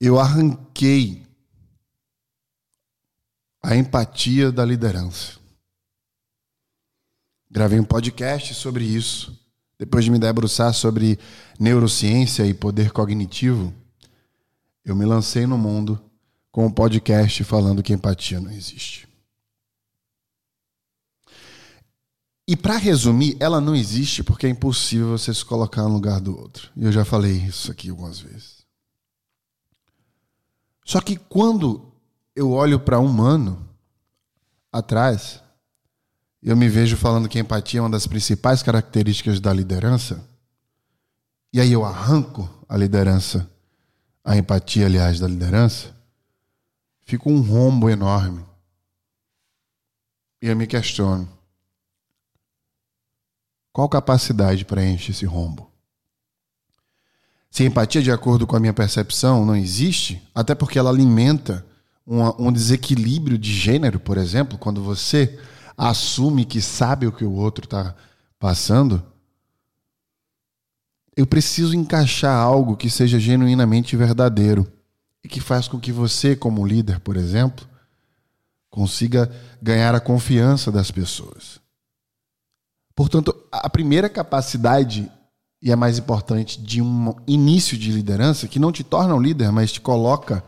eu arranquei a empatia da liderança. Gravei um podcast sobre isso. Depois de me debruçar sobre neurociência e poder cognitivo, eu me lancei no mundo com um podcast falando que empatia não existe. E para resumir, ela não existe porque é impossível você se colocar no lugar do outro. E eu já falei isso aqui algumas vezes. Só que quando eu olho para um humano atrás, eu me vejo falando que empatia é uma das principais características da liderança. E aí eu arranco a liderança, a empatia, aliás, da liderança. Fica um rombo enorme. E eu me questiono qual capacidade preenche esse rombo? Se empatia, de acordo com a minha percepção, não existe, até porque ela alimenta um, um desequilíbrio de gênero, por exemplo, quando você assume que sabe o que o outro está passando, eu preciso encaixar algo que seja genuinamente verdadeiro e que faz com que você, como líder, por exemplo, consiga ganhar a confiança das pessoas. Portanto, a primeira capacidade e a mais importante de um início de liderança, que não te torna um líder, mas te coloca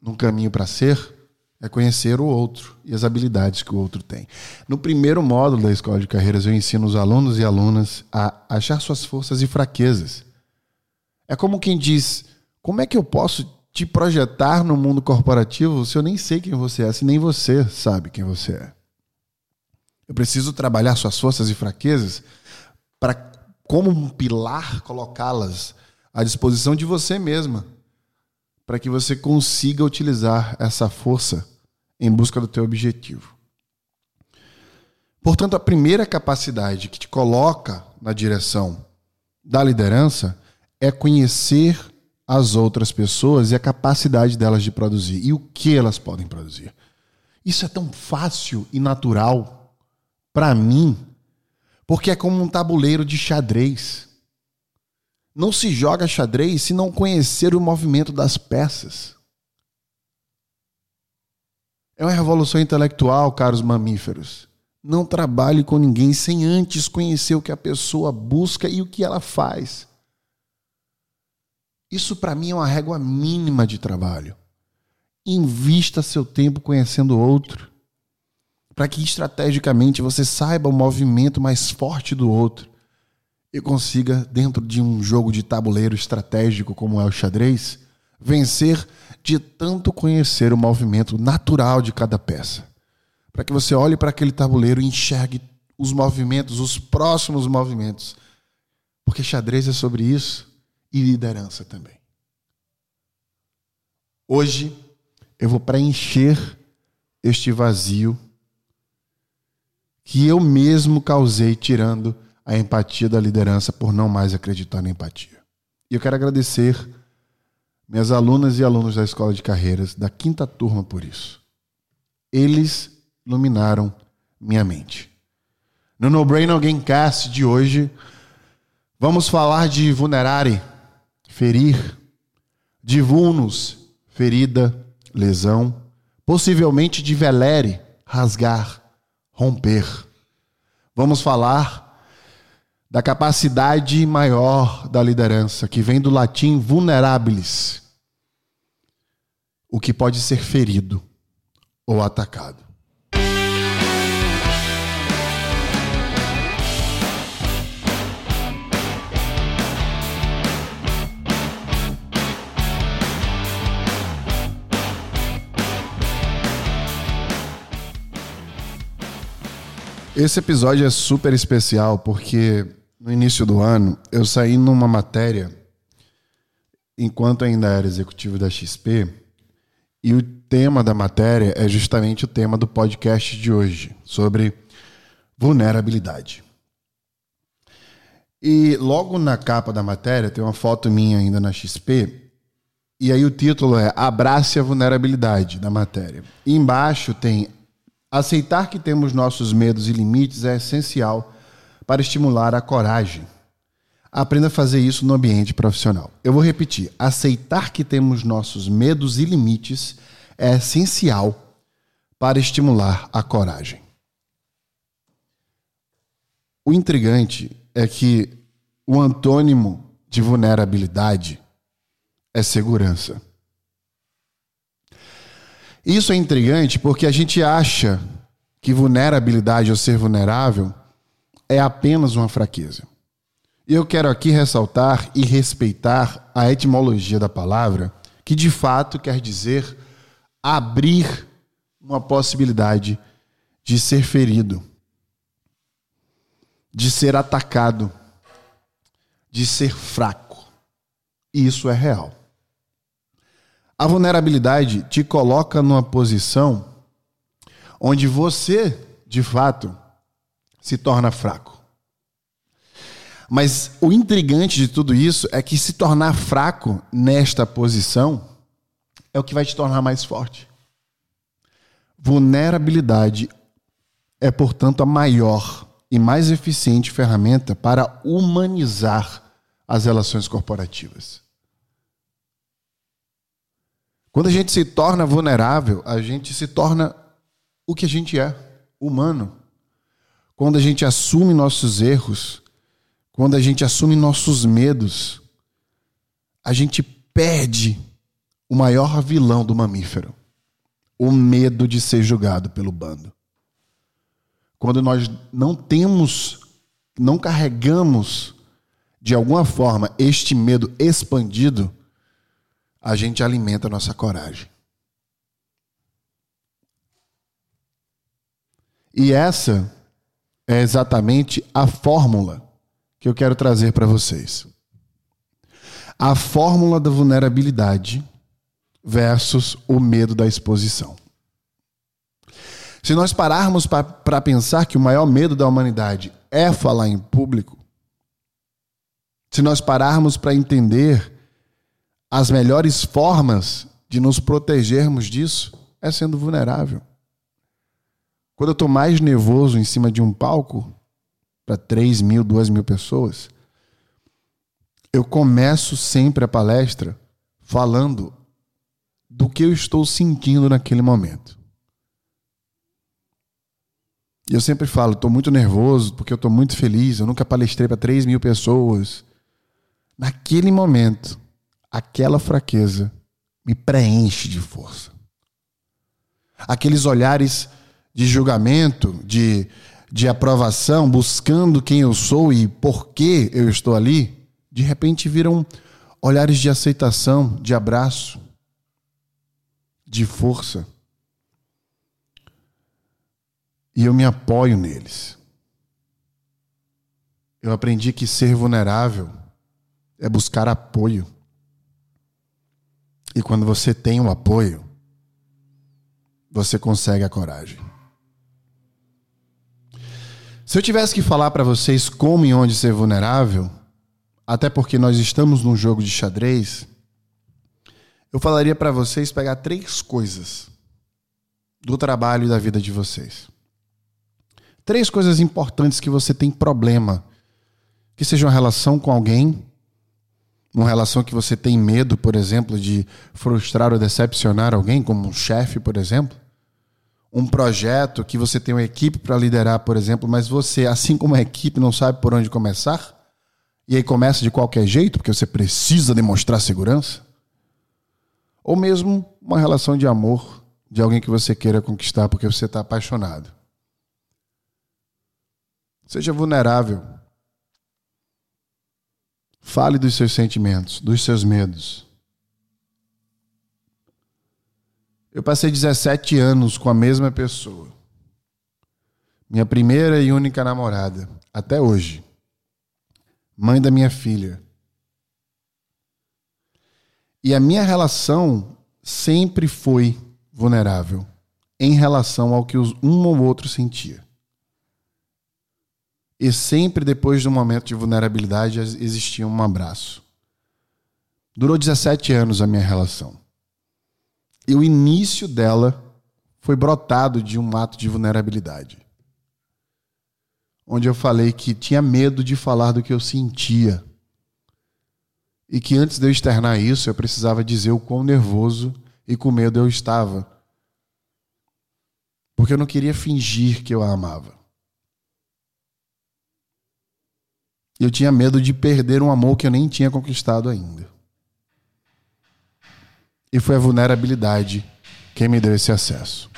num caminho para ser, é conhecer o outro e as habilidades que o outro tem. No primeiro módulo da escola de carreiras, eu ensino os alunos e alunas a achar suas forças e fraquezas. É como quem diz: como é que eu posso te projetar no mundo corporativo se eu nem sei quem você é, se nem você sabe quem você é? Eu preciso trabalhar suas forças e fraquezas para, como um pilar, colocá-las à disposição de você mesma, para que você consiga utilizar essa força em busca do teu objetivo. Portanto, a primeira capacidade que te coloca na direção da liderança é conhecer as outras pessoas e a capacidade delas de produzir e o que elas podem produzir. Isso é tão fácil e natural para mim, porque é como um tabuleiro de xadrez. Não se joga xadrez se não conhecer o movimento das peças. É uma revolução intelectual, caros mamíferos. Não trabalhe com ninguém sem antes conhecer o que a pessoa busca e o que ela faz. Isso para mim é uma régua mínima de trabalho. Invista seu tempo conhecendo outro para que estrategicamente você saiba o movimento mais forte do outro e consiga, dentro de um jogo de tabuleiro estratégico como é o xadrez, vencer de tanto conhecer o movimento natural de cada peça. Para que você olhe para aquele tabuleiro e enxergue os movimentos, os próximos movimentos. Porque xadrez é sobre isso e liderança também. Hoje eu vou preencher este vazio que eu mesmo causei tirando a empatia da liderança por não mais acreditar na empatia. E eu quero agradecer minhas alunas e alunos da Escola de Carreiras da quinta turma por isso. Eles iluminaram minha mente. No No Brain Alguém Cast de hoje, vamos falar de vulnerare, ferir, de vulnus, ferida, lesão, possivelmente de velere, rasgar, romper. Vamos falar da capacidade maior da liderança, que vem do latim vulnerabilis, o que pode ser ferido ou atacado. Esse episódio é super especial porque no início do ano eu saí numa matéria enquanto ainda era executivo da XP e o tema da matéria é justamente o tema do podcast de hoje, sobre vulnerabilidade. E logo na capa da matéria tem uma foto minha ainda na XP, e aí o título é Abrace a vulnerabilidade da matéria. E embaixo tem Aceitar que temos nossos medos e limites é essencial para estimular a coragem. aprenda a fazer isso no ambiente profissional. Eu vou repetir: aceitar que temos nossos medos e limites é essencial para estimular a coragem. O intrigante é que o antônimo de vulnerabilidade é segurança. Isso é intrigante porque a gente acha que vulnerabilidade ou ser vulnerável é apenas uma fraqueza. Eu quero aqui ressaltar e respeitar a etimologia da palavra, que de fato quer dizer abrir uma possibilidade de ser ferido, de ser atacado, de ser fraco. E isso é real. A vulnerabilidade te coloca numa posição onde você, de fato, se torna fraco. Mas o intrigante de tudo isso é que se tornar fraco nesta posição é o que vai te tornar mais forte. Vulnerabilidade é, portanto, a maior e mais eficiente ferramenta para humanizar as relações corporativas. Quando a gente se torna vulnerável, a gente se torna o que a gente é, humano. Quando a gente assume nossos erros, quando a gente assume nossos medos, a gente perde o maior vilão do mamífero: o medo de ser julgado pelo bando. Quando nós não temos, não carregamos de alguma forma este medo expandido, a gente alimenta a nossa coragem. E essa é exatamente a fórmula que eu quero trazer para vocês. A fórmula da vulnerabilidade versus o medo da exposição. Se nós pararmos para pensar que o maior medo da humanidade é falar em público, se nós pararmos para entender as melhores formas de nos protegermos disso é sendo vulnerável. Quando eu estou mais nervoso em cima de um palco, para 3 mil, 2 mil pessoas, eu começo sempre a palestra falando do que eu estou sentindo naquele momento. E eu sempre falo, estou muito nervoso porque eu estou muito feliz, eu nunca palestrei para 3 mil pessoas. Naquele momento, aquela fraqueza me preenche de força. Aqueles olhares de julgamento, de, de aprovação, buscando quem eu sou e por que eu estou ali, de repente viram olhares de aceitação, de abraço, de força. E eu me apoio neles. Eu aprendi que ser vulnerável é buscar apoio. E quando você tem o apoio, você consegue a coragem. Se eu tivesse que falar para vocês como e onde ser vulnerável, até porque nós estamos num jogo de xadrez, eu falaria para vocês pegar três coisas do trabalho e da vida de vocês. Três coisas importantes que você tem problema. Que seja uma relação com alguém, uma relação que você tem medo, por exemplo, de frustrar ou decepcionar alguém, como um chefe, por exemplo. Um projeto que você tem uma equipe para liderar, por exemplo, mas você, assim como a equipe, não sabe por onde começar. E aí começa de qualquer jeito, porque você precisa demonstrar segurança. Ou mesmo uma relação de amor de alguém que você queira conquistar porque você está apaixonado. Seja vulnerável Fale dos seus sentimentos, dos seus medos. Eu passei 17 anos com a mesma pessoa. Minha primeira e única namorada, até hoje. Mãe da minha filha. E a minha relação sempre foi vulnerável em relação ao que um ou outro sentia. E sempre depois de um momento de vulnerabilidade existia um abraço. Durou 17 anos a minha relação. E o início dela foi brotado de um ato de vulnerabilidade. Onde eu falei que tinha medo de falar do que eu sentia e que antes de eu externar isso, eu precisava dizer o quão nervoso e com medo eu estava. Porque eu não queria fingir que eu a amava. Eu tinha medo de perder um amor que eu nem tinha conquistado ainda. E foi a vulnerabilidade quem me deu esse acesso.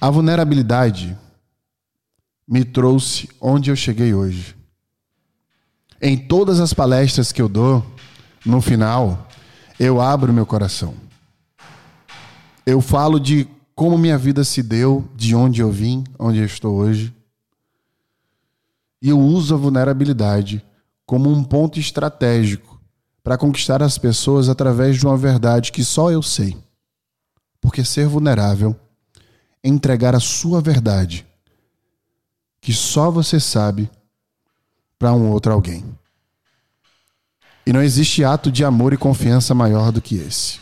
A vulnerabilidade me trouxe onde eu cheguei hoje. Em todas as palestras que eu dou, no final, eu abro meu coração. Eu falo de como minha vida se deu, de onde eu vim, onde eu estou hoje. E eu uso a vulnerabilidade como um ponto estratégico para conquistar as pessoas através de uma verdade que só eu sei. Porque ser vulnerável é entregar a sua verdade, que só você sabe para um outro alguém. E não existe ato de amor e confiança maior do que esse.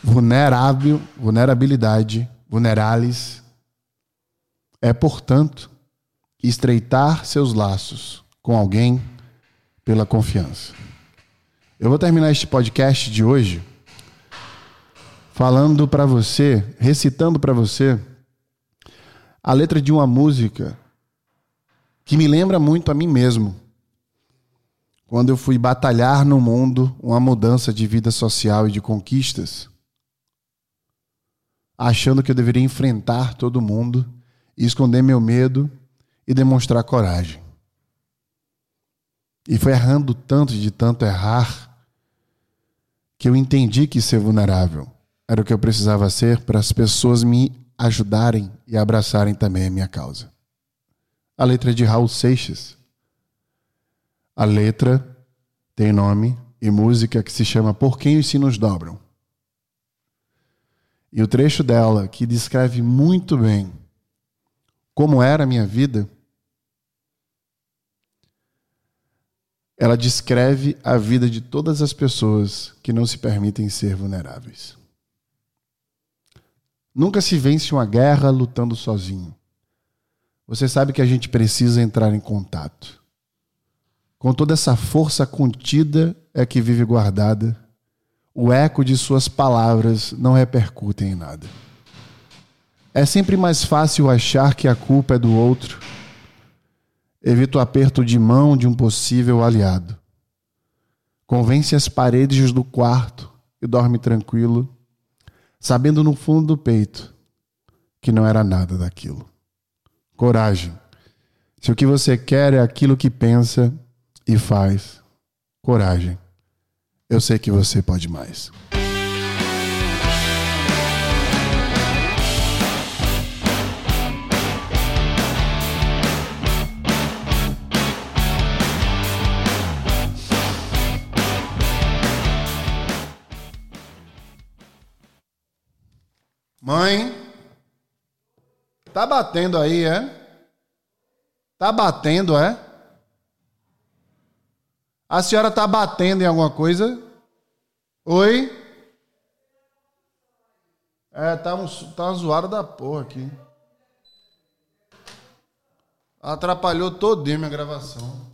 Vulnerável, vulnerabilidade, vulneralis, é, portanto, estreitar seus laços com alguém pela confiança. Eu vou terminar este podcast de hoje falando para você, recitando para você a letra de uma música que me lembra muito a mim mesmo. Quando eu fui batalhar no mundo uma mudança de vida social e de conquistas, achando que eu deveria enfrentar todo mundo e esconder meu medo e demonstrar coragem. E foi errando tanto de tanto errar que eu entendi que ser vulnerável era o que eu precisava ser para as pessoas me ajudarem e abraçarem também a minha causa a letra de Raul Seixas. A letra tem nome e música que se chama Por Quem os Sinos Dobram. E o trecho dela, que descreve muito bem como era a minha vida, ela descreve a vida de todas as pessoas que não se permitem ser vulneráveis. Nunca se vence uma guerra lutando sozinho. Você sabe que a gente precisa entrar em contato. Com toda essa força contida é que vive guardada, o eco de suas palavras não repercute em nada. É sempre mais fácil achar que a culpa é do outro. Evita o aperto de mão de um possível aliado. Convence as paredes do quarto e dorme tranquilo, sabendo no fundo do peito que não era nada daquilo. Coragem. Se o que você quer é aquilo que pensa e faz, coragem. Eu sei que você pode mais. Mãe, Tá batendo aí, é? Tá batendo, é? A senhora tá batendo em alguma coisa? Oi? É, tá, um, tá uma zoada da porra aqui. Atrapalhou todinho minha gravação.